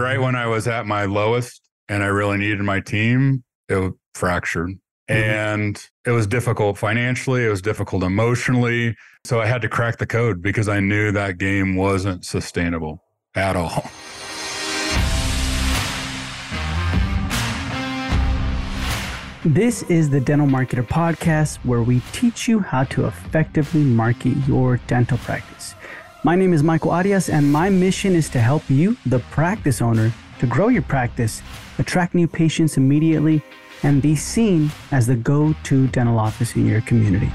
Right when I was at my lowest and I really needed my team, it fractured. Mm-hmm. And it was difficult financially, it was difficult emotionally. So I had to crack the code because I knew that game wasn't sustainable at all. This is the Dental Marketer Podcast, where we teach you how to effectively market your dental practice. My name is Michael Arias, and my mission is to help you, the practice owner, to grow your practice, attract new patients immediately, and be seen as the go to dental office in your community.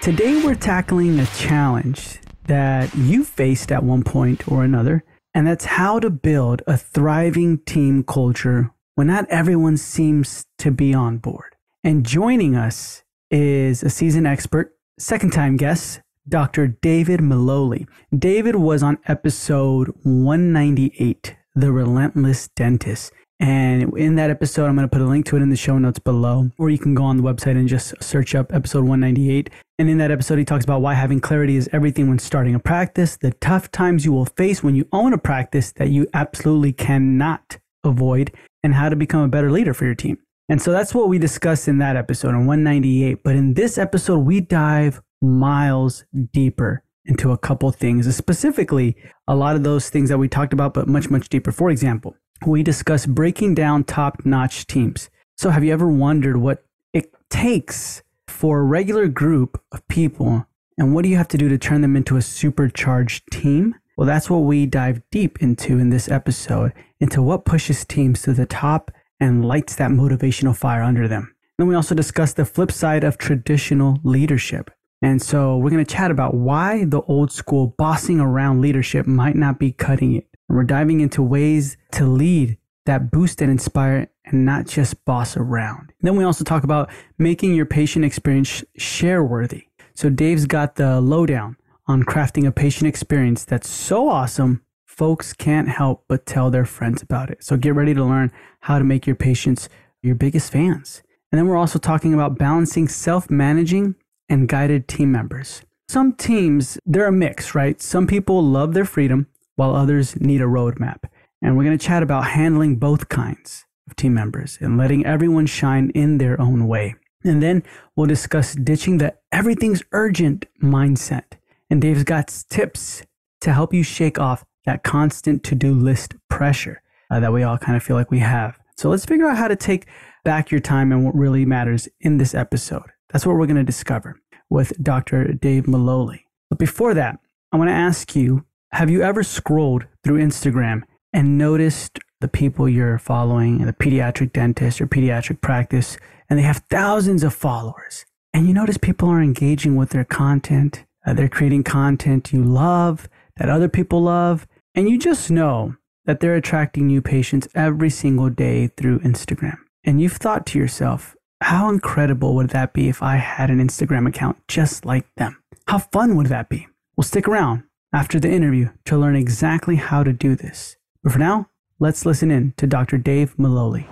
Today, we're tackling a challenge that you faced at one point or another, and that's how to build a thriving team culture when not everyone seems to be on board. And joining us is a seasoned expert, second time guest, Dr. David Maloley. David was on episode 198, The Relentless Dentist. And in that episode, I'm going to put a link to it in the show notes below, or you can go on the website and just search up episode 198. And in that episode, he talks about why having clarity is everything when starting a practice, the tough times you will face when you own a practice that you absolutely cannot avoid, and how to become a better leader for your team. And so that's what we discussed in that episode on 198. But in this episode, we dive miles deeper into a couple things, specifically a lot of those things that we talked about, but much, much deeper. For example, we discuss breaking down top notch teams. So, have you ever wondered what it takes for a regular group of people and what do you have to do to turn them into a supercharged team? Well, that's what we dive deep into in this episode into what pushes teams to the top and lights that motivational fire under them. Then we also discuss the flip side of traditional leadership. And so we're going to chat about why the old school bossing around leadership might not be cutting it. And we're diving into ways to lead that boost and inspire and not just boss around. Then we also talk about making your patient experience share worthy. So Dave's got the lowdown on crafting a patient experience that's so awesome, folks can't help but tell their friends about it. So get ready to learn how to make your patients your biggest fans. And then we're also talking about balancing self managing and guided team members. Some teams, they're a mix, right? Some people love their freedom while others need a roadmap. And we're going to chat about handling both kinds of team members and letting everyone shine in their own way. And then we'll discuss ditching the everything's urgent mindset. And Dave's got tips to help you shake off that constant to do list pressure uh, that we all kind of feel like we have. So let's figure out how to take back your time and what really matters in this episode. That's what we're going to discover with Dr. Dave Maloley. But before that, I want to ask you have you ever scrolled through Instagram and noticed the people you're following, the pediatric dentist or pediatric practice, and they have thousands of followers? And you notice people are engaging with their content, uh, they're creating content you love, that other people love, and you just know that they're attracting new patients every single day through Instagram. And you've thought to yourself, how incredible would that be if I had an Instagram account just like them? How fun would that be? Well, stick around after the interview to learn exactly how to do this. But for now, let's listen in to Dr. Dave Maloley.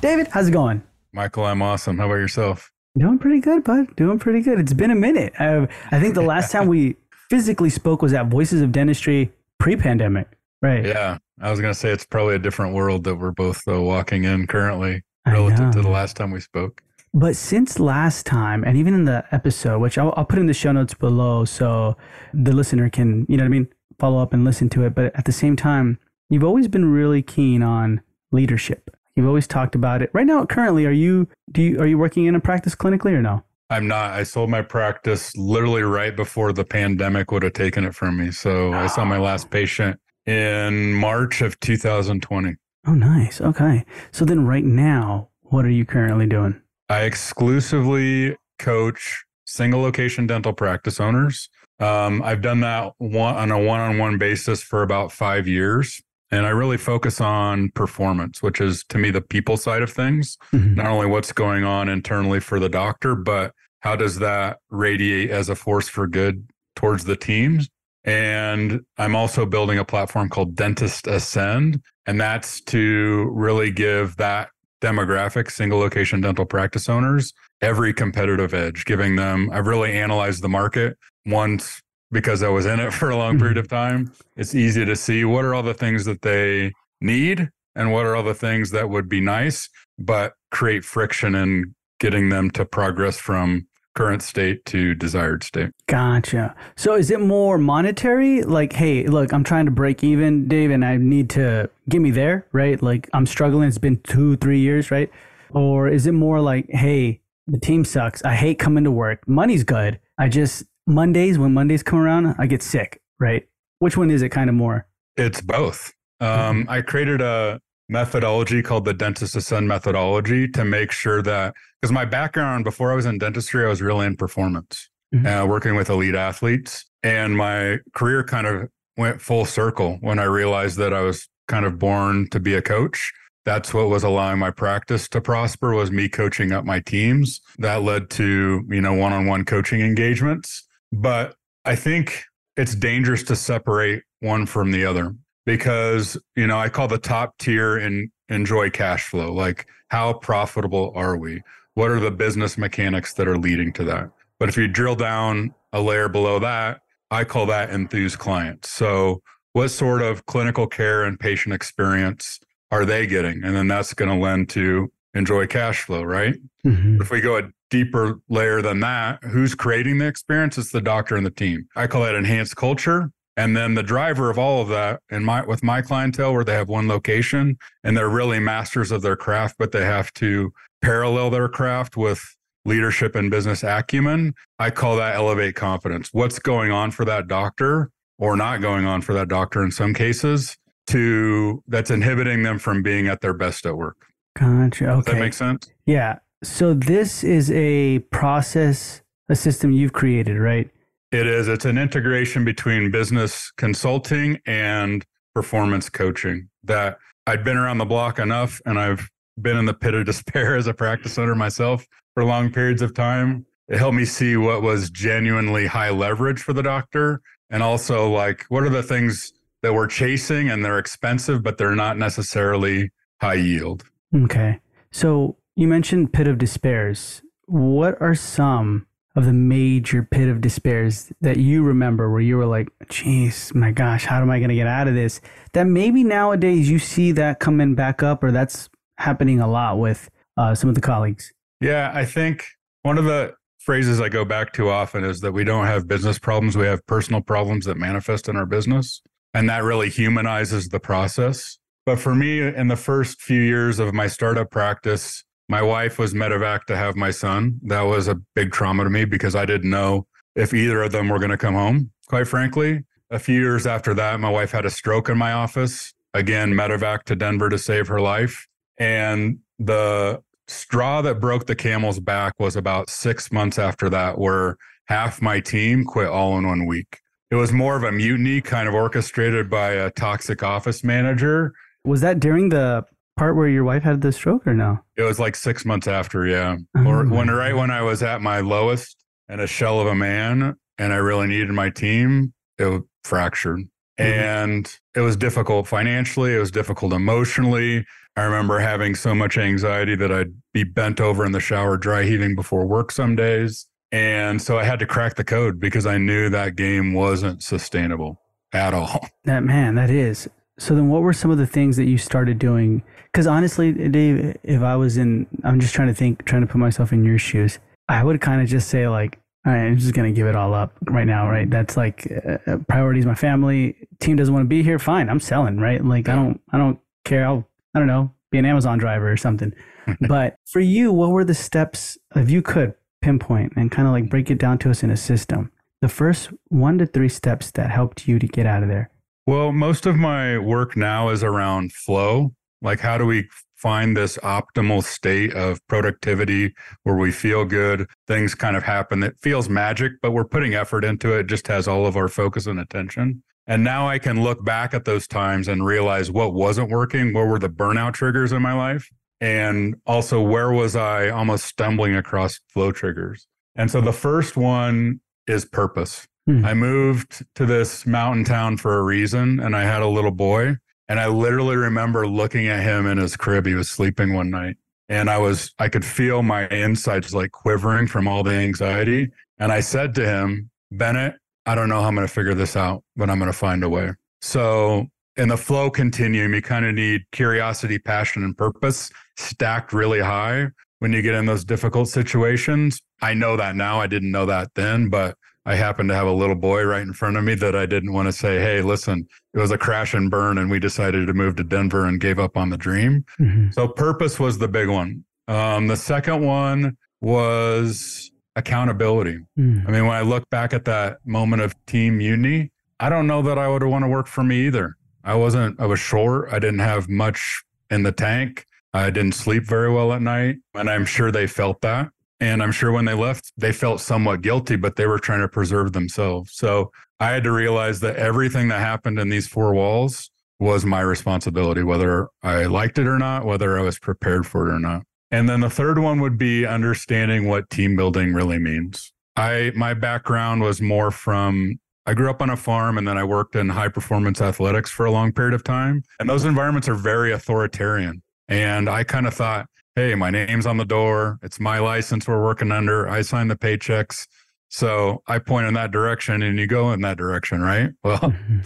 David, how's it going? Michael, I'm awesome. How about yourself? Doing pretty good, bud. Doing pretty good. It's been a minute. I, I think the last time we physically spoke was at Voices of Dentistry pre pandemic. Right. Yeah. I was going to say it's probably a different world that we're both uh, walking in currently relative to the last time we spoke. But since last time, and even in the episode, which I'll, I'll, put in the show notes below so the listener can, you know what I mean, follow up and listen to it. But at the same time, you've always been really keen on leadership. You've always talked about it. Right now, currently, are you do you are you working in a practice clinically or no? I'm not. I sold my practice literally right before the pandemic would have taken it from me. So oh. I saw my last patient in March of 2020. Oh, nice. Okay. So then, right now, what are you currently doing? I exclusively coach single location dental practice owners. Um, I've done that one, on a one on one basis for about five years. And I really focus on performance, which is to me the people side of things. Mm-hmm. Not only what's going on internally for the doctor, but how does that radiate as a force for good towards the teams and I'm also building a platform called Dentist Ascend. And that's to really give that demographic, single location dental practice owners, every competitive edge, giving them, I've really analyzed the market. Once because I was in it for a long period mm-hmm. of time. It's easy to see what are all the things that they need and what are all the things that would be nice, but create friction in getting them to progress from current state to desired state. Gotcha. So is it more monetary? Like, hey, look, I'm trying to break even, Dave, and I need to get me there, right? Like, I'm struggling. It's been two, three years, right? Or is it more like, hey, the team sucks. I hate coming to work. Money's good. I just, Mondays, when Mondays come around, I get sick, right? Which one is it kind of more? It's both. Um, mm-hmm. I created a methodology called the Dentist Ascend methodology to make sure that because my background before I was in dentistry, I was really in performance, mm-hmm. uh, working with elite athletes, and my career kind of went full circle when I realized that I was kind of born to be a coach. That's what was allowing my practice to prosper was me coaching up my teams. That led to, you know, one-on-one coaching engagements. But I think it's dangerous to separate one from the other because you know i call the top tier and enjoy cash flow like how profitable are we what are the business mechanics that are leading to that? But if you drill down a layer below that i call that enthused clients so what sort of clinical care and patient experience are they getting? And then that's going to lend to enjoy cash flow right? Mm-hmm. if we go a deeper layer than that who's creating the experience? It's the doctor and the team. I call that enhanced culture and then the driver of all of that in my with my clientele where they have one location and they're really masters of their craft but they have to parallel their craft with leadership and business acumen i call that elevate confidence. What's going on for that doctor or not going on for that doctor in some cases to that's inhibiting them from being at their best at work. Gotcha. Okay Does that make sense? Yeah. So this is a process a system you've created right it is. It's an integration between business consulting and performance coaching that I'd been around the block enough and I've been in the pit of despair as a practice owner myself for long periods of time. It helped me see what was genuinely high leverage for the doctor and also like what are the things that we're chasing and they're expensive, but they're not necessarily high yield. Okay. So you mentioned pit of despairs. What are some of the major pit of despairs that you remember where you were like, geez, my gosh, how am I going to get out of this? That maybe nowadays you see that coming back up or that's happening a lot with uh, some of the colleagues. Yeah, I think one of the phrases I go back to often is that we don't have business problems, we have personal problems that manifest in our business. And that really humanizes the process. But for me, in the first few years of my startup practice, my wife was medevac to have my son. That was a big trauma to me because I didn't know if either of them were going to come home, quite frankly. A few years after that, my wife had a stroke in my office. Again, medevac to Denver to save her life. And the straw that broke the camel's back was about six months after that, where half my team quit all in one week. It was more of a mutiny kind of orchestrated by a toxic office manager. Was that during the part where your wife had the stroke or no? It was like six months after, yeah. Oh, or when right when I was at my lowest and a shell of a man and I really needed my team, it fractured. Mm-hmm. And it was difficult financially, it was difficult emotionally. I remember having so much anxiety that I'd be bent over in the shower dry heaving before work some days. And so I had to crack the code because I knew that game wasn't sustainable at all. That man, that is. So then what were some of the things that you started doing because honestly, Dave, if I was in, I'm just trying to think, trying to put myself in your shoes. I would kind of just say like, all right, I'm just gonna give it all up right now, right? That's like uh, uh priorities. My family team doesn't want to be here. Fine, I'm selling, right? Like I don't, I don't care. I'll, I don't know, be an Amazon driver or something. but for you, what were the steps, if you could pinpoint and kind of like break it down to us in a system? The first one to three steps that helped you to get out of there. Well, most of my work now is around flow like, how do we find this optimal state of productivity where we feel good? Things kind of happen that feels magic, but we're putting effort into it, it just has all of our focus and attention. And now I can look back at those times and realize what wasn't working, what were the burnout triggers in my life, and also where was I almost stumbling across flow triggers. And so the first one is purpose. Hmm. I moved to this mountain town for a reason, and I had a little boy. And I literally remember looking at him in his crib. He was sleeping one night. And I was, I could feel my insides like quivering from all the anxiety. And I said to him, Bennett, I don't know how I'm going to figure this out, but I'm going to find a way. So in the flow continuum, you kind of need curiosity, passion, and purpose stacked really high when you get in those difficult situations. I know that now. I didn't know that then, but I happened to have a little boy right in front of me that I didn't want to say, Hey, listen, it was a crash and burn. And we decided to move to Denver and gave up on the dream. Mm-hmm. So purpose was the big one. Um, the second one was accountability. Mm. I mean, when I look back at that moment of team unity, I don't know that I would want to work for me either. I wasn't, I was short. I didn't have much in the tank. I didn't sleep very well at night. And I'm sure they felt that. And I'm sure when they left, they felt somewhat guilty, but they were trying to preserve themselves. So I had to realize that everything that happened in these four walls was my responsibility, whether I liked it or not, whether I was prepared for it or not. And then the third one would be understanding what team building really means. I my background was more from I grew up on a farm and then I worked in high performance athletics for a long period of time. And those environments are very authoritarian. And I kind of thought, hey, my name's on the door. It's my license we're working under. I sign the paychecks. So I point in that direction and you go in that direction, right? Well, mm-hmm.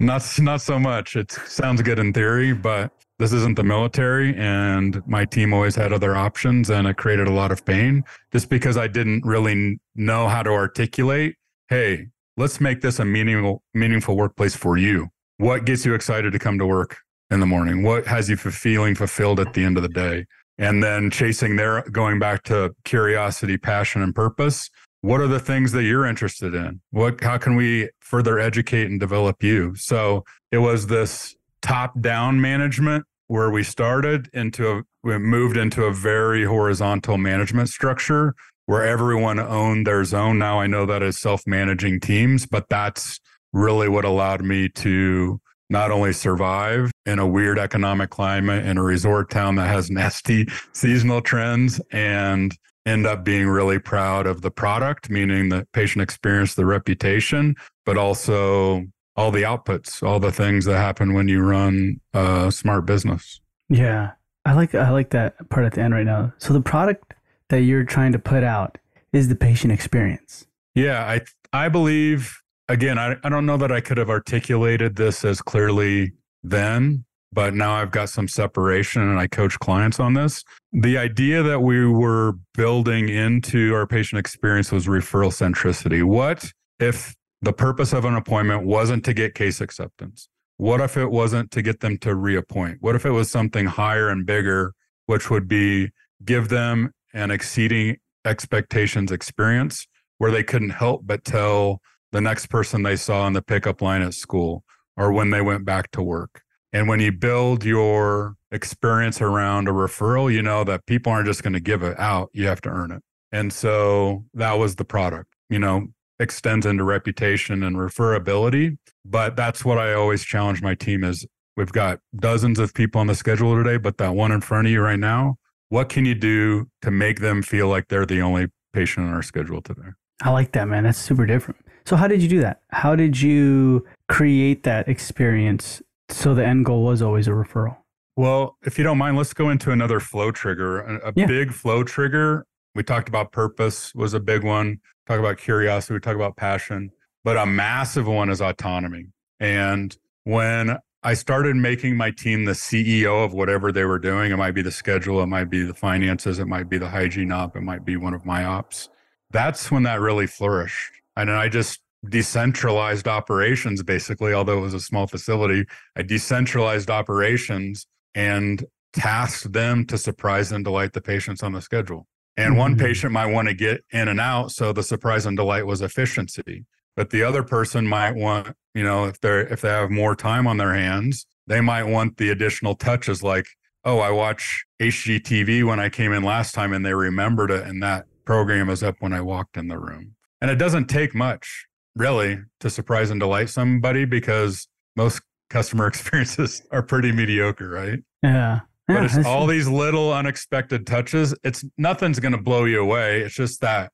not not so much. It sounds good in theory, but this isn't the military and my team always had other options and it created a lot of pain just because I didn't really know how to articulate, hey, let's make this a meaningful meaningful workplace for you. What gets you excited to come to work in the morning? What has you feeling fulfilled at the end of the day? And then chasing there, going back to curiosity, passion, and purpose. What are the things that you're interested in? What, how can we further educate and develop you? So it was this top down management where we started into a, we moved into a very horizontal management structure where everyone owned their zone. Now I know that as self managing teams, but that's really what allowed me to not only survive in a weird economic climate in a resort town that has nasty seasonal trends and end up being really proud of the product, meaning the patient experience, the reputation, but also all the outputs, all the things that happen when you run a smart business. Yeah. I like I like that part at the end right now. So the product that you're trying to put out is the patient experience. Yeah, I I believe again, I, I don't know that I could have articulated this as clearly then, but now I've got some separation and I coach clients on this. The idea that we were building into our patient experience was referral centricity. What if the purpose of an appointment wasn't to get case acceptance? What if it wasn't to get them to reappoint? What if it was something higher and bigger, which would be give them an exceeding expectations experience where they couldn't help but tell the next person they saw on the pickup line at school or when they went back to work. And when you build your experience around a referral, you know that people aren't just going to give it out, you have to earn it. And so that was the product, you know, extends into reputation and referability. But that's what I always challenge my team is we've got dozens of people on the schedule today, but that one in front of you right now, what can you do to make them feel like they're the only patient on our schedule today? I like that, man. That's super different. So how did you do that? How did you create that experience so the end goal was always a referral? Well, if you don't mind, let's go into another flow trigger. A, a yeah. big flow trigger. We talked about purpose was a big one. Talk about curiosity. We talk about passion, but a massive one is autonomy. And when I started making my team the CEO of whatever they were doing, it might be the schedule, it might be the finances, it might be the hygiene op, it might be one of my ops. That's when that really flourished and I just decentralized operations basically, although it was a small facility. I decentralized operations and tasked them to surprise and delight the patients on the schedule. And mm-hmm. one patient might want to get in and out. So the surprise and delight was efficiency. But the other person might want, you know, if they're if they have more time on their hands, they might want the additional touches like, oh, I watch HGTV when I came in last time and they remembered it and that program was up when I walked in the room. And it doesn't take much really to surprise and delight somebody because most customer experiences are pretty mediocre, right? Yeah. yeah but it's all these little unexpected touches. It's nothing's going to blow you away. It's just that,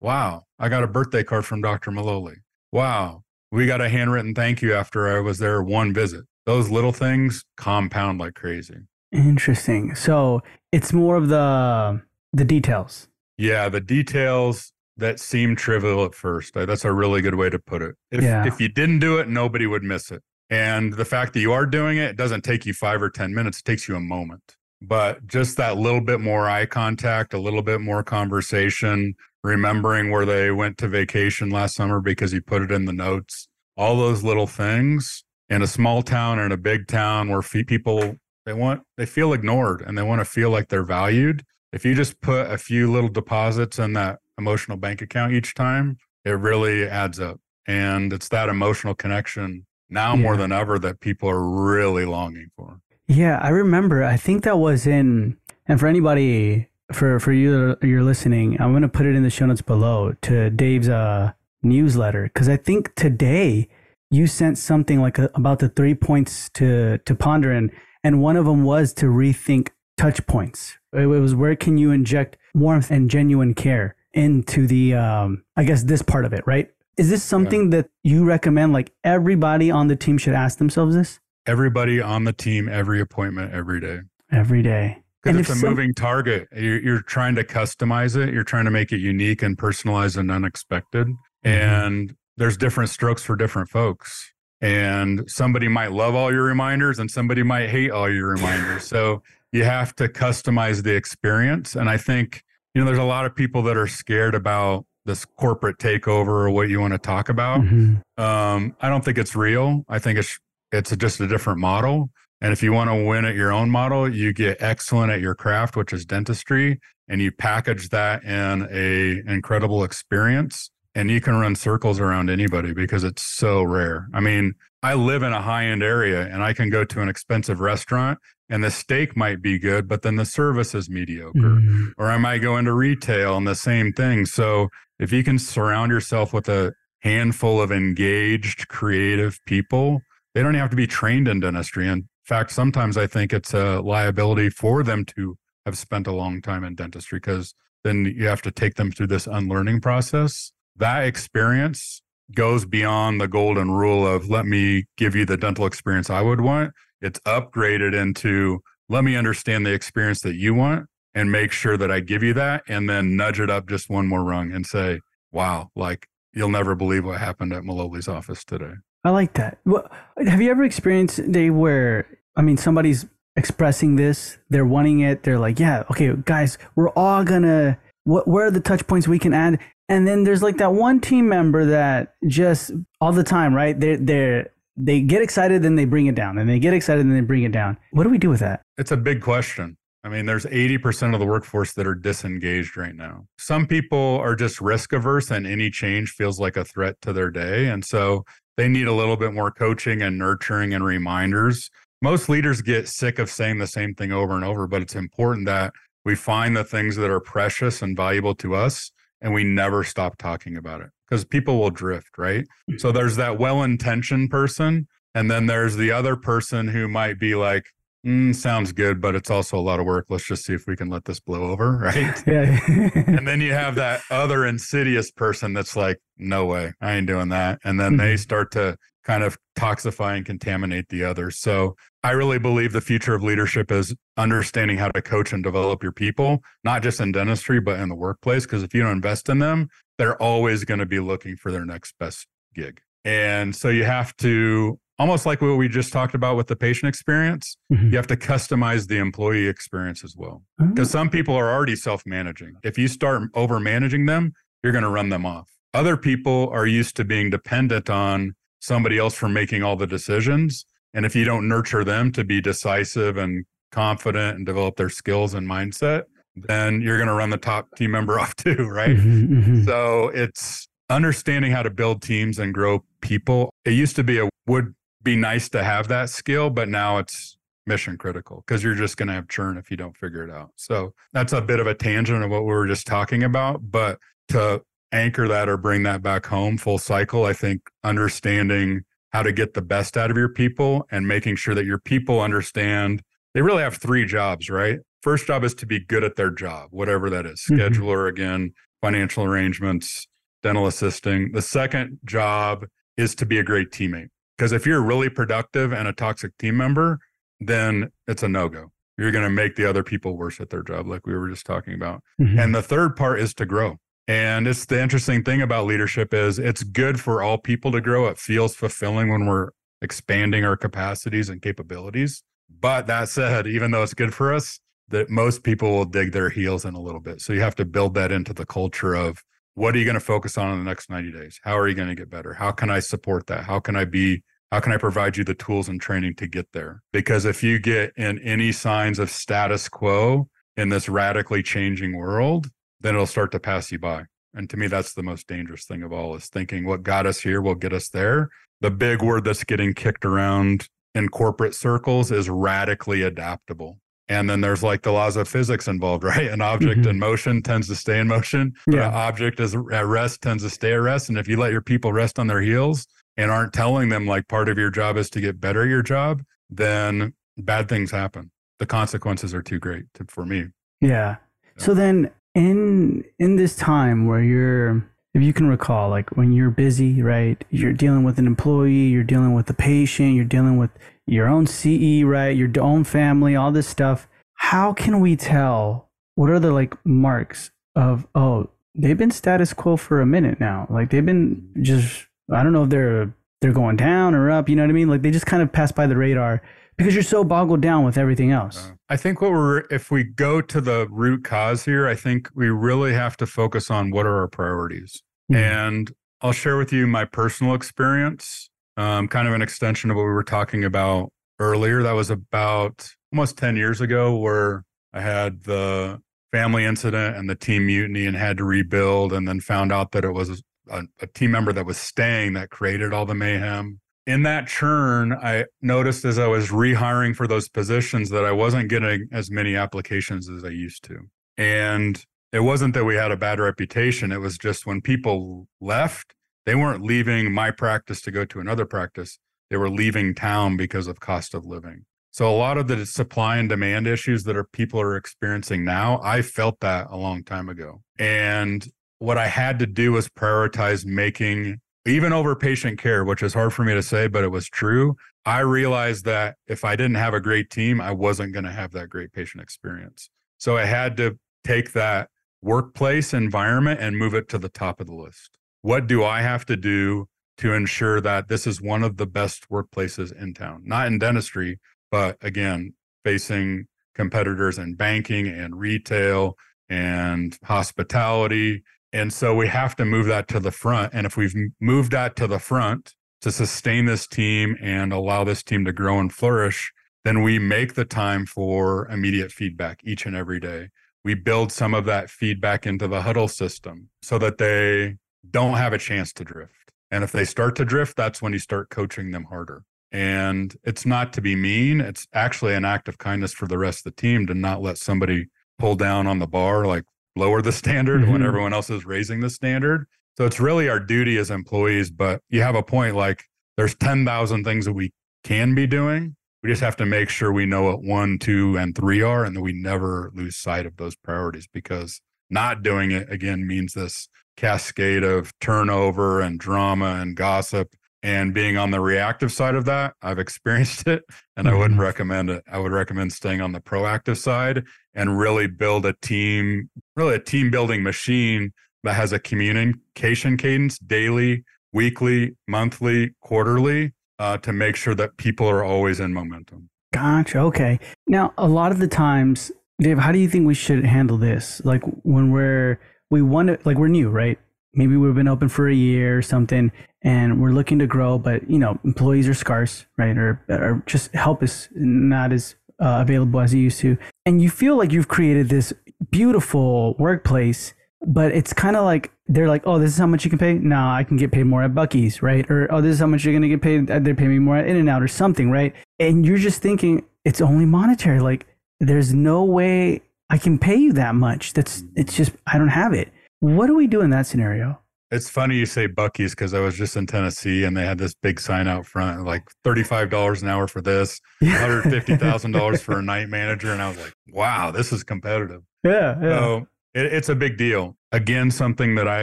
wow, I got a birthday card from Dr. Maloley. Wow, we got a handwritten thank you after I was there one visit. Those little things compound like crazy. Interesting. So it's more of the the details. Yeah, the details that seem trivial at first. That's a really good way to put it. If, Yeah. if you didn't do it, nobody would miss it. And the fact that you are doing it, it doesn't take you five or 10 minutes, it takes you a moment. But just that little bit more eye contact, a little bit more conversation, remembering where they went to vacation last summer because you put it in the notes, all those little things in a small town and a big town where people they want they feel ignored and they want to feel like they're valued if you just put a few little deposits in that emotional bank account each time it really adds up and it's that emotional connection now more than ever that people are really longing for Yeah, I remember. I think that was in, and for anybody, for for you you're listening, I'm gonna put it in the show notes below to Dave's uh, newsletter because I think today you sent something like a, about the three points to to ponder, and and one of them was to rethink touch points. It was where can you inject warmth and genuine care into the, um, I guess this part of it, right? Is this something that you recommend? Like everybody on the team should ask themselves this everybody on the team every appointment every day every day. because it's a some- moving target you're, you're trying to customize it you're trying to make it unique and personalized and unexpected Mm-hmm. and there's different strokes for different folks and somebody might love all your reminders and somebody might hate all your reminders so you have to customize the experience and i think you know there's a lot of people that are scared about this corporate takeover or what you want to talk about Mhm. um, I don't think it's real. I think it's it's just a different model. And if you want to win at your own model, you get excellent at your craft, which is dentistry, and you package that in a incredible experience. And you can run circles around anybody because it's so rare. I mean, I live in a high end area and I can go to an expensive restaurant and the steak might be good, but then the service is mediocre Mhm. or I might go into retail and the same thing. So if you can surround yourself with a handful of engaged, creative people, they don't have to be trained in dentistry. In fact, sometimes I think it's a liability for them to have spent a long time in dentistry because then you have to take them through this unlearning process. That experience goes beyond the golden rule of let me give you the dental experience I would want. It's upgraded into let me understand the experience that you want and make sure that I give you that and then nudge it up just one more rung and say, wow, like you'll never believe what happened at Maloley's office today. I like that. Well, have you ever experienced a day where I mean somebody's expressing this, they're wanting it, they're like, yeah, okay, guys, we're all gonna. What where are the touch points we can add? And then there's like that one team member that just all the time, right? They're, they they get excited, then they bring it down, and they get excited, and they bring it down. What do we do with that? It's a big question. I mean, there's 80% of the workforce that are disengaged right now. Some people are just risk averse and any change feels like a threat to their day. And so they need a little bit more coaching and nurturing and reminders. Most leaders get sick of saying the same thing over and over, but it's important that we find the things that are precious and valuable to us and we never stop talking about it because people will drift, right? Mm-hmm. So there's that well intentioned person. And then there's the other person who might be like, mm, sounds good, but it's also a lot of work. Let's just see if we can let this blow over, right? Yeah. and then you have that other insidious person that's like, no way, I ain't doing that. And then they start to kind of toxify and contaminate the others. So I really believe the future of leadership is understanding how to coach and develop your people, not just in dentistry, but in the workplace. Because if you don't invest in them, they're always going to be looking for their next best gig. And so you have to, almost like what we just talked about with the patient experience, Mhm. you have to customize the employee experience as well Oh, because some people are already self-managing. If you start over managing them, you're going to run them off. Other people are used to being dependent on somebody else for making all the decisions, and if you don't nurture them to be decisive and confident and develop their skills and mindset, then you're going to run the top team member off too, right? mhm, mhm. So it's understanding how to build teams and grow people. It used to be a would be nice to have that skill, but now it's mission critical because you're just going to have churn if you don't figure it out. So that's a bit of a tangent of what we were just talking about. But to anchor that or bring that back home full cycle, I think understanding how to get the best out of your people and making sure that your people understand they really have three jobs, right? First job is to be good at their job, whatever that is. Mhm. Scheduler, again, financial arrangements, dental assisting. The second job is to be a great teammate. Because if you're really productive and a toxic team member, then it's a no go. You're going to make the other people worse at their job, like we were just talking about. Mhm. And the third part is to grow. And it's the interesting thing about leadership is it's good for all people to grow. It feels fulfilling when we're expanding our capacities and capabilities. But that said, even though it's good for us, that most people will dig their heels in a little bit. So you have to build that into the culture of what are you going to focus on in the next 90 days? How are you going to get better? How can I support that? How can I be how can I provide you the tools and training to get there? Because if you get in any signs of status quo in this radically changing world, then it'll start to pass you by. And to me, that's the most dangerous thing of all is thinking what got us here will get us there. The big word that's getting kicked around in corporate circles is radically adaptable. And then there's like the laws of physics involved, right? An object mm-hmm. in motion tends to stay in motion. Yeah. An object is at rest tends to stay at rest. And if you let your people rest on their heels and aren't telling them like part of your job is to get better at your job, then bad things happen. The consequences are too great to, for me. Yeah. yeah. So then in in this time where you're if you can recall, like when you're busy, right? You're dealing with an employee, you're dealing with a patient, you're dealing with your own CE, right? Your own family, all this stuff. How can we tell what are the like marks of, oh, they've been status quo for a minute now? Like they've been mm-hmm. just, I don't know if they're, they're going down or up, you know what I mean? Like they just kind of pass by the radar because you're so boggled down with everything else. I think what we're, if we go to the root cause here, I think we really have to focus on what are our priorities. Mm-hmm. And I'll share with you my personal experience, um, kind of an extension of what we were talking about earlier. That was about almost 10 years ago, where I had the family incident and the team mutiny and had to rebuild, and then found out that it was a, a team member that was staying that created all the mayhem in that churn, I noticed as I was rehiring for those positions that I wasn't getting as many applications as I used to. And it wasn't that we had a bad reputation. It was just when people left, they weren't leaving my practice to go to another practice. They were leaving town because of cost of living. So a lot of the supply and demand issues that are people are experiencing now, I felt that a long time ago. And what I had to do was prioritize making even over patient care, which is hard for me to say, but it was true. I realized that if I didn't have a great team, I wasn't going to have that great patient experience. So I had to take that workplace environment and move it to the top of the list. What do I have to do to ensure that this is one of the best workplaces in town? Not in dentistry, but again, facing competitors in banking and retail and hospitality and so we have to move that to the front. And if we've moved that to the front to sustain this team and allow this team to grow and flourish, then we make the time for immediate feedback each and every day. We build some of that feedback into the huddle system so that they don't have a chance to drift. And if they start to drift, that's when you start coaching them harder. And it's not to be mean, it's actually an act of kindness for the rest of the team to not let somebody pull down on the bar like lower the standard mm-hmm. when everyone else is raising the standard. So it's really our duty as employees. But you have a point like there's 10,000 things that we can be doing. We just have to make sure we know what one, two, and three are, and that we never lose sight of those priorities because not doing it again means this cascade of turnover and drama and gossip and being on the reactive side of that i've experienced it and i wouldn't mm-hmm. recommend it. I would recommend staying on the proactive side and really build a team really a team building machine that has a communication cadence daily weekly monthly quarterly uh, to make sure that people are always in momentum. Gotcha okay. Now a lot of the times dave how do you think we should handle this? Like when we're we want to like we're new right maybe we've been open for a year or something and we're looking to grow but you know employees are scarce right? Or, or just help is not as uh, available as it used to. And you feel like you've created this beautiful workplace but it's kind of like they're like oh this is how much you can pay? No i can get paid more at buc-ee's right? Or oh this is how much you're going to get paid? They're paying me more at in and out or something right? And you're just thinking it's only monetary. Like there's no way i can pay you that much. That's it's just i don't have it what do we do in that scenario? It's funny you say Buc-ee's because I was just in Tennessee and they had this big sign out front, like $35 an hour for this, $150,000 for a night manager. And I was like, wow, this is competitive. Yeah. yeah. So it, it's a big deal. Again, something that I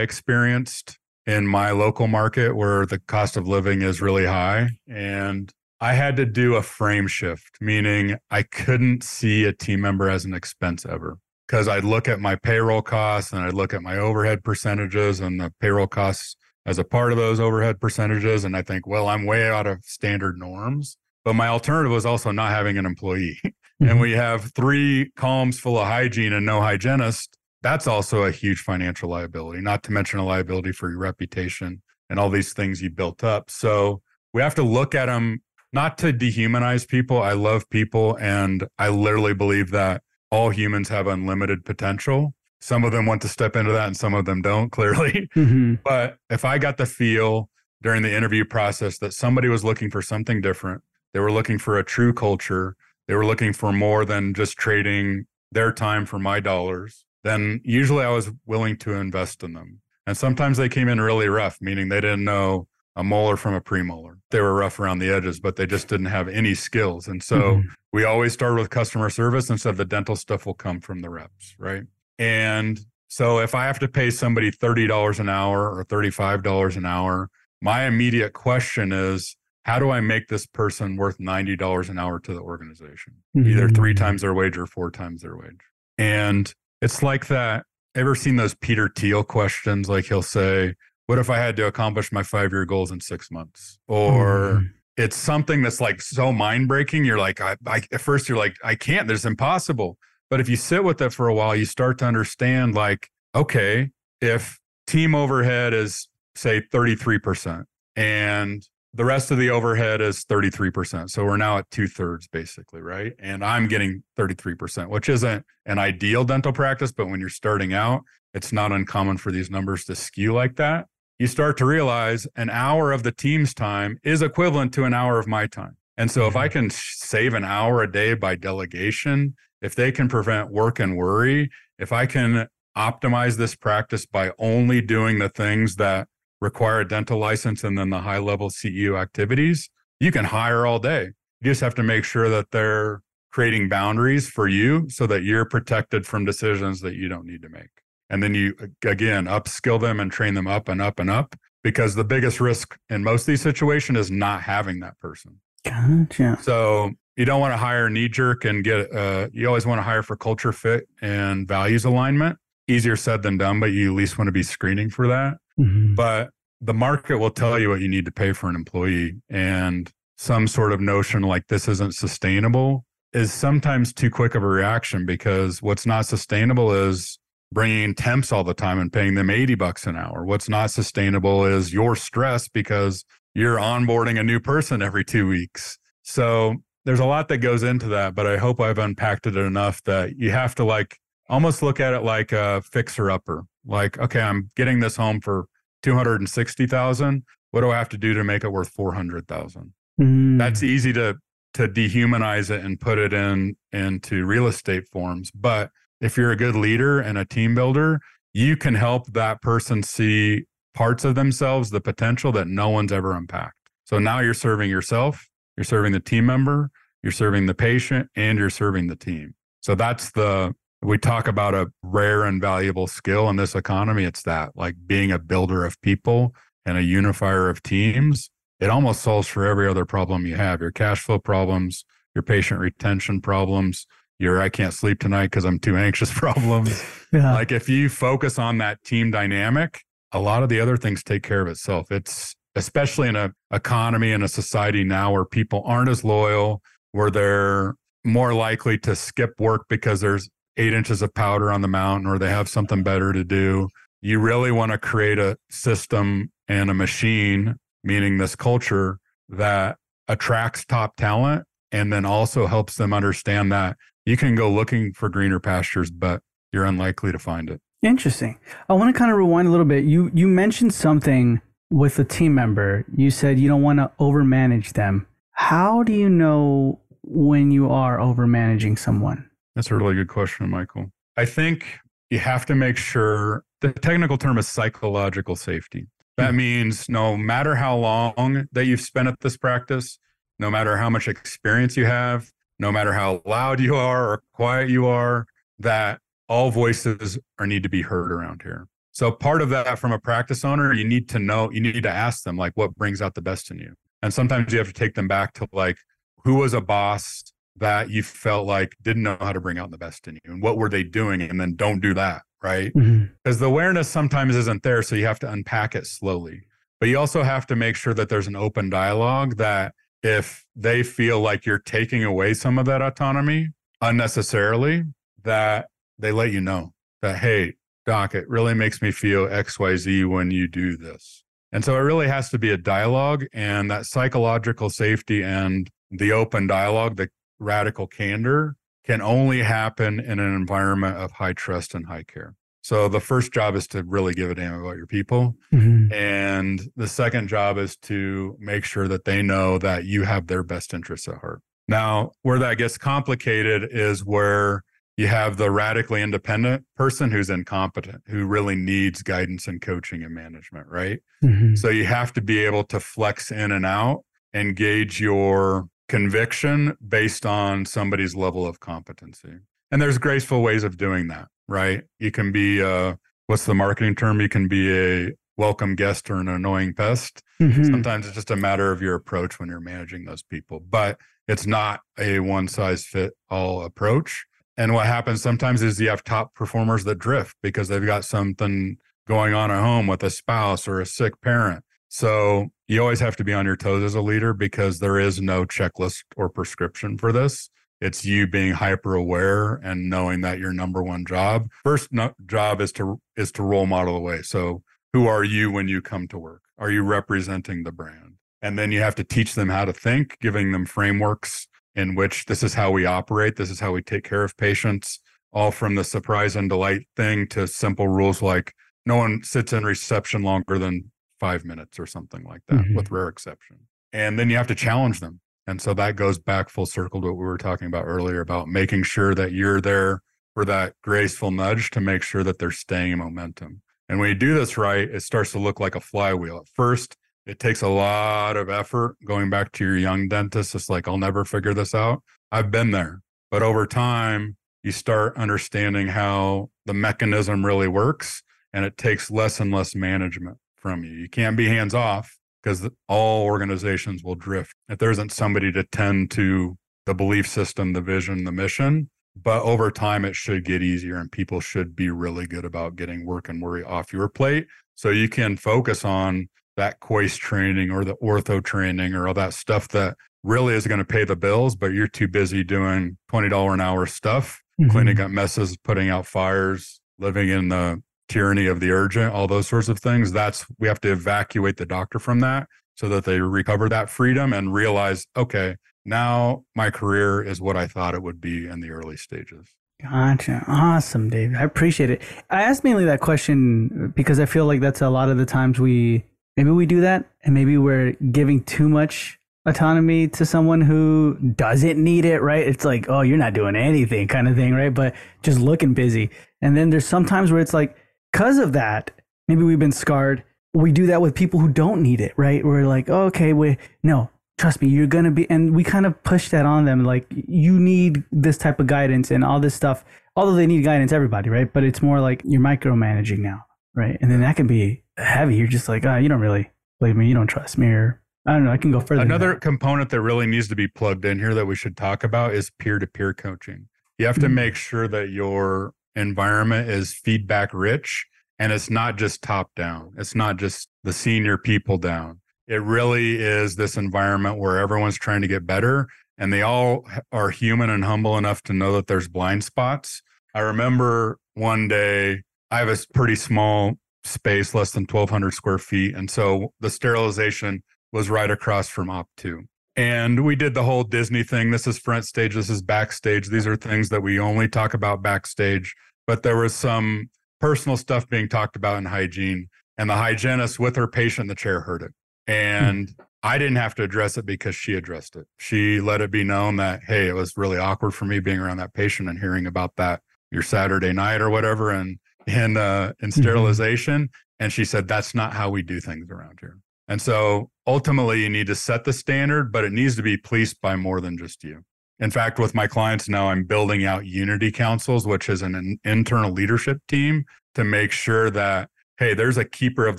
experienced in my local market where the cost of living is really high. And I had to do a frame shift, meaning I couldn't see a team member as an expense ever. Because I'd look at my payroll costs and I'd look at my overhead percentages and the payroll costs as a part of those overhead percentages. And I think, well, I'm way out of standard norms. But my alternative was also not having an employee. mm-hmm. And we have three columns full of hygiene and no hygienist. That's also a huge financial liability, not to mention a liability for your reputation and all these things you built up. So we have to look at them not to dehumanize people. I love people and I literally believe that all humans have unlimited potential. Some of them want to step into that and some of them don't, clearly. Mm-hmm. But if I got the feel during the interview process that somebody was looking for something different, they were looking for a true culture, they were looking for more than just trading their time for my dollars, then usually I was willing to invest in them. And sometimes they came in really rough, meaning they didn't know a molar from a premolar. They were rough around the edges, but they just didn't have any skills. And so mm-hmm. we always start with customer service and said the dental stuff will come from the reps, right? And so if I have to pay somebody $30 an hour or $35 an hour, my immediate question is how do I make this person worth $90 an hour to the organization? Mm-hmm. Either three times their wage or four times their wage. And it's like that. Ever seen those Peter Thiel questions? Like he'll say, what if I had to accomplish my five year goals in six months? Or mm. it's something that's like so mind breaking. You're like, I, I, at first, you're like, I can't, this is impossible. But if you sit with it for a while, you start to understand, like, okay, if team overhead is, say, 33%, and the rest of the overhead is 33%. So we're now at two thirds basically, right? And I'm getting 33%, which isn't an ideal dental practice, but when you're starting out, it's not uncommon for these numbers to skew like that you start to realize an hour of the team's time is equivalent to an hour of my time. And so if I mm-hmm. can save an hour a day by delegation, if they can prevent work and worry, if I can optimize this practice by only doing the things that require a dental license and then the high level CEO activities, you can hire all day. You just have to make sure that they're creating boundaries for you so that you're protected from decisions that you don't need to make and then you again upskill them and train them up and up and up because the biggest risk in most of these situations is not having that person. Gotcha. So you don't want to hire knee jerk and get uh, you always want to hire for culture fit and values alignment. Easier said than done but you at least want to be screening for that. Mm-hmm. but the market will tell you what you need to pay for an employee and some sort of notion like this isn't sustainable is sometimes too quick of a reaction because what's not sustainable is bringing temps all the time and paying them 80 bucks an hour. What's not sustainable is your stress because you're onboarding a new person every two weeks. So there's a lot that goes into that, but I hope I've unpacked it enough that you have to like almost look at it like a fixer upper. Like, okay, I'm getting this home for 260,000. What do I have to do to make it worth 400,000? Mm. That's easy to to dehumanize it and put it in into real estate forms, but if you're a good leader and a team builder, you can help that person see parts of themselves, the potential that no one's ever unpacked. So now you're serving yourself, you're serving the team member, you're serving the patient, and you're serving the team. So that's the, we talk about a rare and valuable skill in this economy. It's that, like being a builder of people and a unifier of teams. It almost solves for every other problem you have your cash flow problems, your patient retention problems, your I can't sleep tonight because I'm too anxious problems. yeah. Like if you focus on that team dynamic, a lot of the other things take care of itself. It's especially in a economy and a society now where people aren't as loyal, where they're more likely to skip work because there's eight inches of powder on the mountain or they have something better to do. You really want to create a system and a machine, meaning this culture that attracts top talent and then also helps them understand that you can go looking for greener pastures, but you're unlikely to find it. Interesting. I want to kind of rewind a little bit. You you mentioned something with a team member. You said you don't want to overmanage them. How do you know when you are overmanaging someone? That's a really good question, Michael. I think you have to make sure the technical term is psychological safety. That hmm. means no matter how long that you've spent at this practice, no matter how much experience you have, no matter how loud you are or quiet you are, that all voices are need to be heard around here. So part of that from a practice owner, you need to know, you need to ask them like what brings out the best in you. And sometimes you have to take them back to like who was a boss that you felt like didn't know how to bring out the best in you and what were they doing and then don't do that right because Mm-hmm. the awareness sometimes isn't there so you have to unpack it slowly but you also have to make sure that there's an open dialogue that if they feel like you're taking away some of that autonomy unnecessarily that they let you know that hey doc it really makes me feel xyz when you do this. And so it really has to be a dialogue and that psychological safety and the open dialogue the radical candor can only happen in an environment of high trust and high care so the first job is to really give a damn about your people Mhm. and the second job is to make sure that they know that you have their best interests at heart. Now, where that gets complicated is where you have the radically independent person who's incompetent, who really needs guidance and coaching and management, right? Mhm. So you have to be able to flex in and out and gauge your conviction based on somebody's level of competency. And there's graceful ways of doing that, right? You can be, uh, what's the marketing term? You can be a welcome guest or an annoying pest. Mhm. Sometimes it's just a matter of your approach when you're managing those people, but it's not a one size fit all approach. And what happens sometimes is you have top performers that drift because they've got something going on at home with a spouse or a sick parent. So you always have to be on your toes as a leader because there is no checklist or prescription for this. It's you being hyper aware and knowing that your number one job, first no, job is to is to role model the way. So who are you when you come to work? Are you representing the brand? And then you have to teach them how to think, giving them frameworks in which this is how we operate, this is how we take care of patients, all from the surprise and delight thing to simple rules like no one sits in reception longer than five minutes or something like that, Mhm. with rare exception. And then you have to challenge them. And so that goes back full circle to what we were talking about earlier about making sure that you're there for that graceful nudge to make sure that they're staying in momentum. And when you do this right, it starts to look like a flywheel. At first, it takes a lot of effort going back to your young dentist. It's like, I'll never figure this out. I've been there. But over time, you start understanding how the mechanism really works and it takes less and less management from you. You can't be hands off because all organizations will drift if there isn't somebody to tend to the belief system, the vision, the mission. But over time, it should get easier and people should be really good about getting work and worry off your plate. So you can focus on that Kois training or the ortho training or all that stuff that really is going to pay the bills, but you're too busy doing $20 an hour stuff, Mhm. cleaning up messes, putting out fires, living in the tyranny of the urgent, all those sorts of things. That's, we have to evacuate the doctor from that so that they recover that freedom and realize, okay, now my career is what I thought it would be in the early stages. Gotcha. Awesome, Dave. I appreciate it. I asked mainly that question because I feel like that's a lot of the times we maybe we do that and maybe we're giving too much autonomy to someone who doesn't need it, right? It's like, oh, you're not doing anything kind of thing, right? But just looking busy. And then there's sometimes where it's like, because of that, maybe we've been scarred. We do that with people who don't need it, right? We're like, oh, okay, we no, trust me, you're gonna be, and we kind of push that on them, like you need this type of guidance and all this stuff. Although they need guidance, everybody, right? But it's more like you're micromanaging now, right? And then that can be heavy. You're just like, ah, you don't really believe me, you don't trust me, or I don't know. I can go further. Another that. component that really needs to be plugged in here that we should talk about is peer to peer coaching. You have to Mhm. make sure that your environment is feedback rich and it's not just top down. It's not just the senior people down. It really is this environment where everyone's trying to get better and they all are human and humble enough to know that there's blind spots. I remember one day I have a pretty small space, less than 1200 square feet. And so the sterilization was right across from Op 2. And we did the whole Disney thing. This is front stage, this is backstage. These are things that we only talk about backstage. But there was some personal stuff being talked about in hygiene. And the hygienist with her patient in the chair heard it. And I didn't have to address it because she addressed it. She let it be known that, hey, it was really awkward for me being around that patient and hearing about that your Saturday night or whatever and in uh in sterilization. And she said, that's not how we do things around here. And so ultimately, you need to set the standard, but it needs to be policed by more than just you. In fact, with my clients now, I'm building out Unity Councils, which is an, an internal leadership team to make sure that, hey, there's a keeper of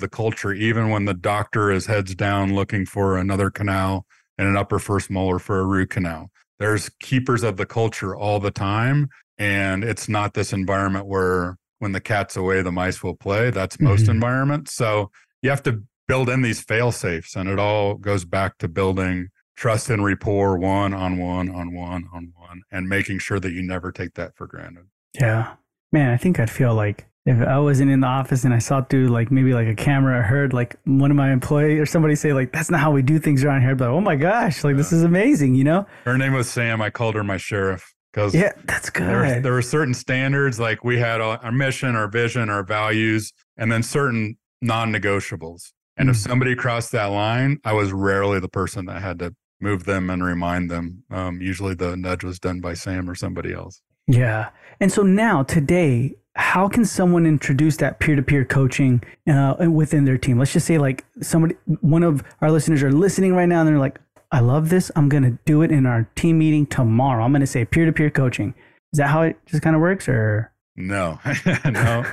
the culture, even when the doctor is heads down looking for another canal and an upper first molar for a root canal. there's keepers of the culture all the time. And it's not this environment where when the cat's away, the mice will play. That's most mm-hmm. environments. So you have to build in these fail safes. And it all goes back to building trust and rapport one on one on one on one and making sure that you never take that for granted. Yeah. Man, I think I'd feel like if I wasn't in the office and I saw through like maybe like a camera, I heard like one of my employees or somebody say like that's not how we do things around here. But like, oh my gosh, like yeah. this is amazing, you know? Her name was Sam. I called her my sheriff because yeah, that's good. There, there, were certain standards like we had our mission, our vision, our values, and then certain non-negotiables. And mm if somebody crossed that line, I was rarely the person that had to move them and remind them. Um, usually the nudge was done by Sam or somebody else. Yeah. And so now today, how can someone introduce that peer-to-peer coaching uh, within their team? Let's just say like somebody, one of our listeners are listening right now and they're like, I love this. I'm going to do it in our team meeting tomorrow. I'm going to say peer-to-peer coaching. Is that how it just kind of works or? No, no,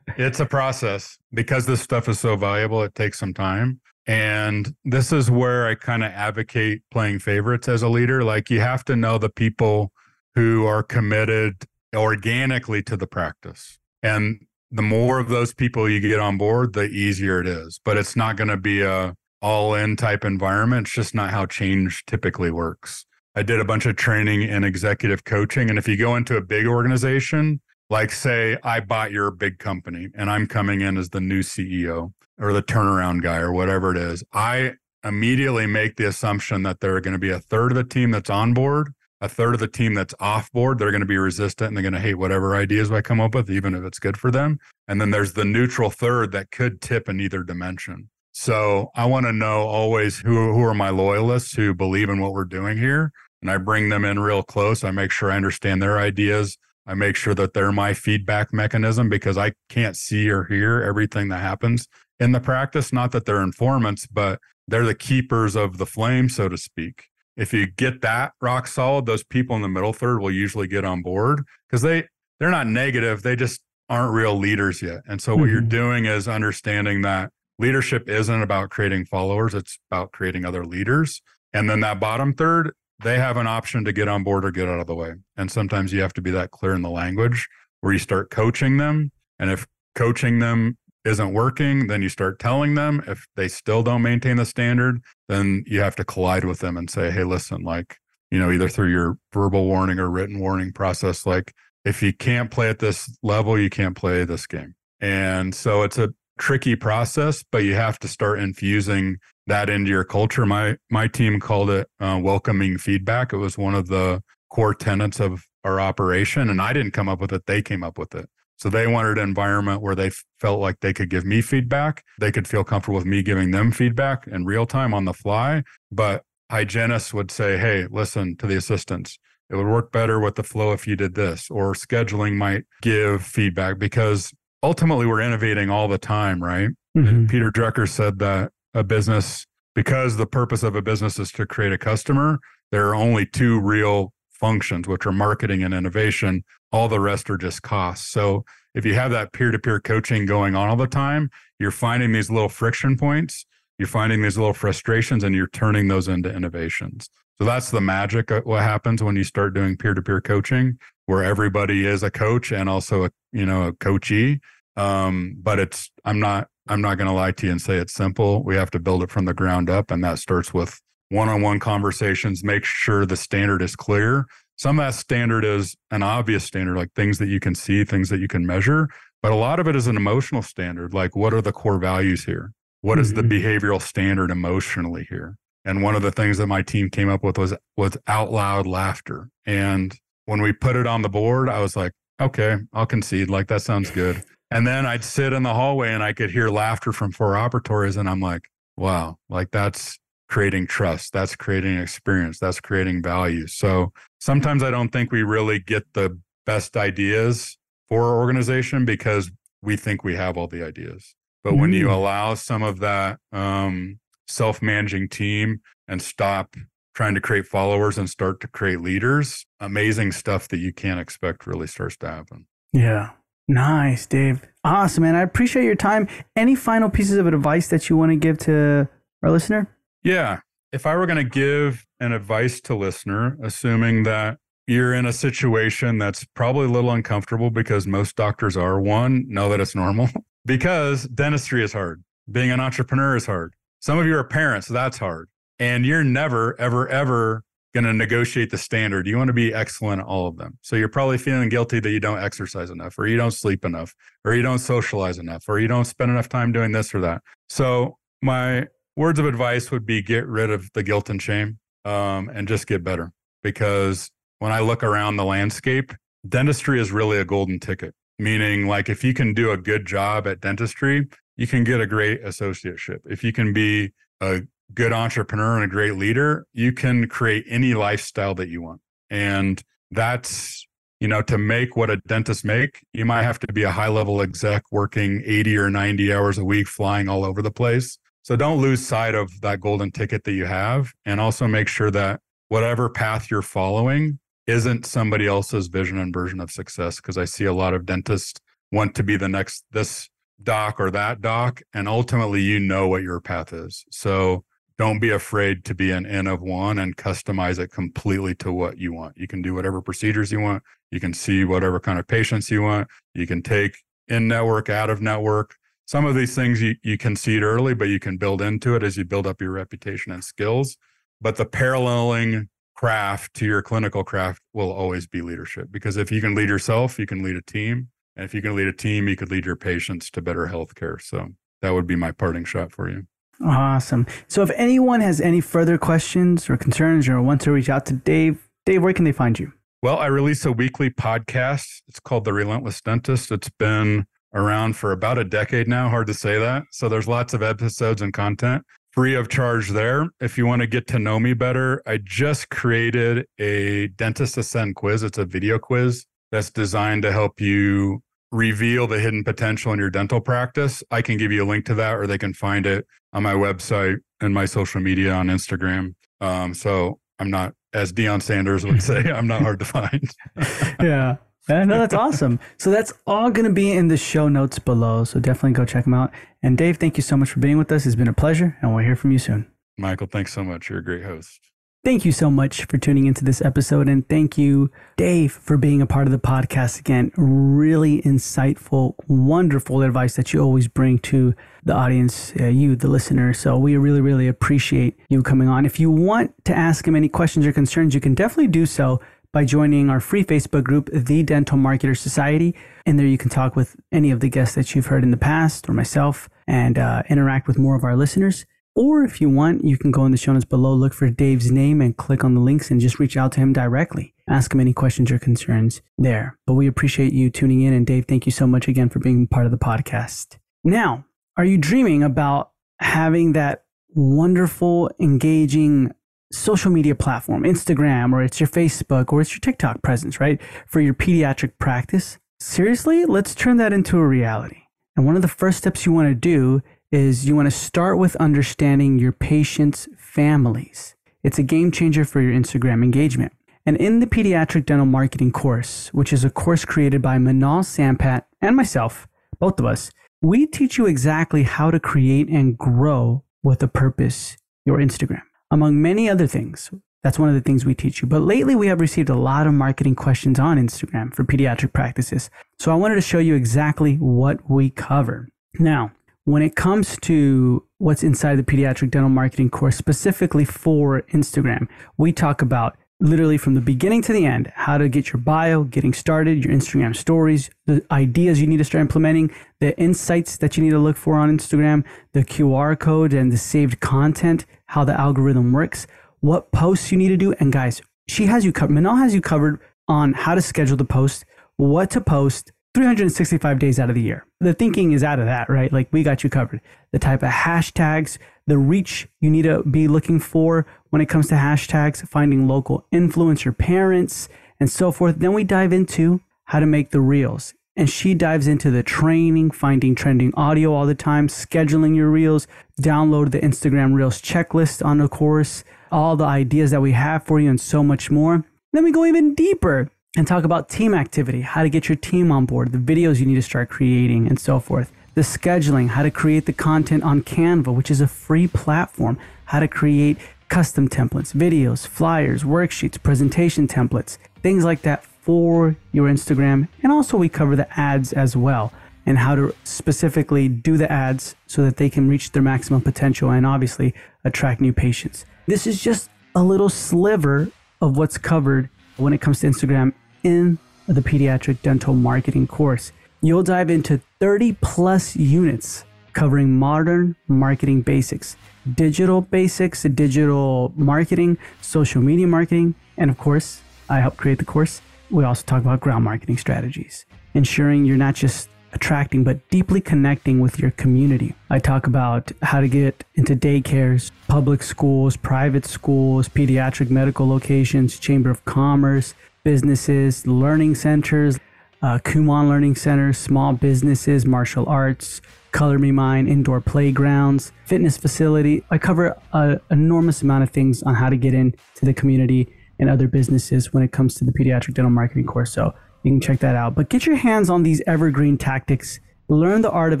it's a process because this stuff is so valuable. It takes some time. And this is where I kind of advocate playing favorites as a leader. Like you have to know the people who are committed organically to the practice. And the more of those people you get on board, the easier it is. But it's not going to be a all in type environment. It's just not how change typically works. I did a bunch of training in executive coaching. And if you go into a big organization, like say I bought your big company and I'm coming in as the new CEO or the turnaround guy or whatever it is, I immediately make the assumption that there are going to be a third of the team that's on board a third of the team that's off board, they're going to be resistant and they're going to hate whatever ideas I come up with, even if it's good for them. And then there's the neutral third that could tip in either dimension. So I want to know always who, who are my loyalists who believe in what we're doing here. And I bring them in real close. I make sure I understand their ideas. I make sure that they're my feedback mechanism because I can't see or hear everything that happens in the practice. Not that they're informants, but they're the keepers of the flame, so to speak if you get that rock solid, those people in the middle third will usually get on board because they they're not negative. They just aren't real leaders yet. And so what mm-hmm. you're doing is understanding that leadership isn't about creating followers, it's about creating other leaders. And then that bottom third, they have an option to get on board or get out of the way. And sometimes you have to be that clear in the language where you start coaching them. And if coaching them isn't working, then you start telling them. If they still don't maintain the standard, then you have to collide with them and say, hey, listen, like, you know, either through your verbal warning or written warning process, like, if you can't play at this level, you can't play this game. And so it's a tricky process, but you have to start infusing that into your culture. My my team called it uh, welcoming feedback. It was one of the core tenets of our operation, and I didn't come up with it; they came up with it. So they wanted an environment where they felt like they could give me feedback. They could feel comfortable with me giving them feedback in real time on the fly. But hygienists would say, hey, listen to the assistants. It would work better with the flow if you did this, or scheduling might give feedback because ultimately we're innovating all the time, right? Mm-hmm. Peter Drucker said that a business, because the purpose of a business is to create a customer, there are only two real functions, which are marketing and innovation. All the rest are just costs. So if you have that peer to peer coaching going on all the time, you're finding these little friction points, you're finding these little frustrations, and you're turning those into innovations. So that's the magic of what happens when you start doing peer to peer coaching, where everybody is a coach and also a you know a coachee. Um, but it's I'm not I'm not going to lie to you and say it's simple. We have to build it from the ground up, and that starts with one-on-one conversations make sure the standard is clear. Some of that standard is an obvious standard like things that you can see things that you can measure but a lot of it is an emotional standard like what are the core values here? What is mm-hmm. the behavioral standard emotionally here? And one of the things that my team came up with was was out loud laughter. And when we put it on the board i was like okay i'll concede. Like that sounds good and then i'd sit in the hallway and i could hear laughter from four operatories and i'm like wow like that's creating trust that's creating experience that's creating value so sometimes i don't think we really get the best ideas for our organization because we think we have all the ideas but mm. when you mm. allow some of that um, self-managing team and stop trying to create followers and start to create leaders amazing stuff that you can't expect really starts to happen yeah nice dave awesome man i appreciate your time any final pieces of advice that you want to give to our listener yeah. if I were going to give an advice to listener, assuming that you're in a situation that's probably a little uncomfortable because most doctors are one, know that it's normal because dentistry is hard. Being an entrepreneur is hard. Some of you are parents, so that's hard. And you're never, ever, ever going to negotiate the standard. You want to be excellent at all of them. So you're probably feeling guilty that you don't exercise enough, or you don't sleep enough, or you don't socialize enough, or you don't spend enough time doing this or that. So my words of advice would be get rid of the guilt and shame um, and just get better. Because when I look around the landscape, dentistry is really a golden ticket. Meaning, like, if you can do a good job at dentistry, you can get a great associateship. If you can be a good entrepreneur and a great leader, you can create any lifestyle that you want. And that's, you know, to make what a dentist make, you might have to be a high level exec working 80 or 90 hours a week, flying all over the place. So don't lose sight of that golden ticket that you have. And also make sure that whatever path you're following isn't somebody else's vision and version of success. Cause I see a lot of dentists want to be the next, this doc or that doc. And ultimately, you know what your path is. So don't be afraid to be an N of one and customize it completely to what you want. You can do whatever procedures you want. You can see whatever kind of patients you want. You can take in network, out of network. Some of these things you, you can see it early, but you can build into it as you build up your reputation and skills. But the paralleling craft to your clinical craft will always be leadership because if you can lead yourself, you can lead a team. And if you can lead a team, you could lead your patients to better healthcare. So that would be my parting shot for you. Awesome. So if anyone has any further questions or concerns or want to reach out to Dave, Dave, where can they find you? Well, I release a weekly podcast. It's called The Relentless Dentist. It's been around for about a decade now. Hard to say that. So there's lots of episodes and content free of charge there. If you want to get to know me better, I just created a Dentist Ascend quiz. It's a video quiz that's designed to help you reveal the hidden potential in your dental practice. I can give you a link to that, or they can find it on my website and my social media on Instagram. Um, so I'm not, as Deion Sanders would say, I'm not hard to find. yeah. Yeah, no, that's awesome. So that's all going to be in the show notes below. So definitely go check them out. And Dave, thank you so much for being with us. It's been a pleasure, and we'll hear from you soon. Michael, thanks so much. You're a great host. Thank you so much for tuning into this episode. And thank you, Dave, for being a part of the podcast again. Really insightful, wonderful advice that you always bring to the audience, uh, you, the listener. So we really, really appreciate you coming on. If you want to ask him any questions or concerns, you can definitely do so by joining our free Facebook group, The Dental Marketer Society. And there you can talk with any of the guests that you've heard in the past or myself and uh, interact with more of our listeners. Or if you want, you can go in the show notes below, look for Dave's name and click on the links and just reach out to him directly. Ask him any questions or concerns there. But we appreciate you tuning in. And Dave, thank you so much again for being part of the podcast. Now, are you dreaming about having that wonderful, engaging social media platform, Instagram, or it's your Facebook, or it's your TikTok presence, right? For your pediatric practice? Seriously, let's turn that into a reality. And one of the first steps you want to do is you want to start with understanding your patients' families. It's a game changer for your Instagram engagement. And in the Pediatric Dental Marketing course, which is a course created by Minal Sampat and myself, both of us, we teach you exactly how to create and grow with a purpose your Instagram, among many other things. That's one of the things we teach you. But lately, we have received a lot of marketing questions on Instagram for pediatric practices. So I wanted to show you exactly what we cover. Now, when it comes to what's inside the pediatric dental marketing course, specifically for Instagram, we talk about literally from the beginning to the end how to get your bio, getting started, your Instagram stories, the ideas you need to start implementing, the insights that you need to look for on Instagram, the QR code and the saved content, how the algorithm works, what posts you need to do. And guys, she has you covered. Minal has you covered on how to schedule the post, what to post, 365 days out of the year. The thinking is out of that, right? Like we got you covered. The type of hashtags, the reach you need to be looking for when it comes to hashtags, finding local influencer parents and so forth. Then we dive into how to make the reels. And she dives into the training, finding trending audio all the time, scheduling your reels, download the Instagram Reels checklist on the course, all the ideas that we have for you, and so much more. Then we go even deeper and talk about team activity, how to get your team on board, the videos you need to start creating, and so forth. The scheduling, how to create the content on Canva, which is a free platform, how to create custom templates, videos, flyers, worksheets, presentation templates, things like that for your Instagram. And also, we cover the ads as well and how to specifically do the ads so that they can reach their maximum potential and obviously attract new patients. This is just a little sliver of what's covered when it comes to Instagram in the pediatric dental marketing course. You'll dive into 30 plus units covering modern marketing basics, digital basics, digital marketing, social media marketing, and of course, I help create the course. We also talk about ground marketing strategies, ensuring you're not just attracting, but deeply connecting with your community. I talk about how to get into daycares, public schools, private schools, pediatric medical locations, chamber of commerce, businesses, learning centers, uh, Kumon Learning Centers, small businesses, martial arts, Color Me Mine, indoor playgrounds, fitness facility. I cover an enormous amount of things on how to get into the community and other businesses when it comes to the pediatric dental marketing course. So you can check that out. But get your hands on these evergreen tactics, learn the art of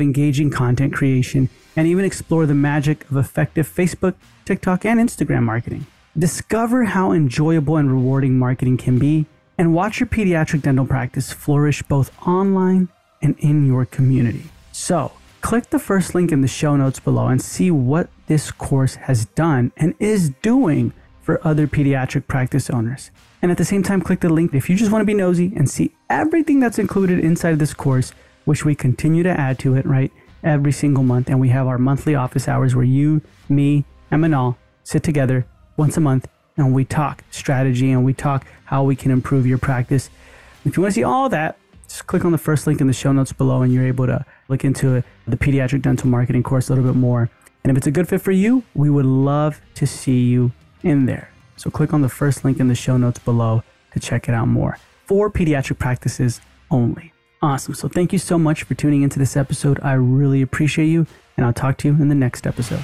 engaging content creation, and even explore the magic of effective Facebook, TikTok, and Instagram marketing. Discover how enjoyable and rewarding marketing can be, and watch your pediatric dental practice flourish both online and in your community. So, click the first link in the show notes below and see what this course has done and is doing for other pediatric practice owners. And at the same time, click the link if you just want to be nosy and see everything that's included inside of this course, which we continue to add to it, right? Every single month. And we have our monthly office hours where you, me, and Minal sit together once a month and we talk strategy and we talk how we can improve your practice. If you want to see all that, just click on the first link in the show notes below and you're able to look into the pediatric dental marketing course a little bit more. And if it's a good fit for you, we would love to see you in there. So click on the first link in the show notes below to check it out more. For pediatric practices only. Awesome. So thank you so much for tuning into this episode. I really appreciate you, and I'll talk to you in the next episode.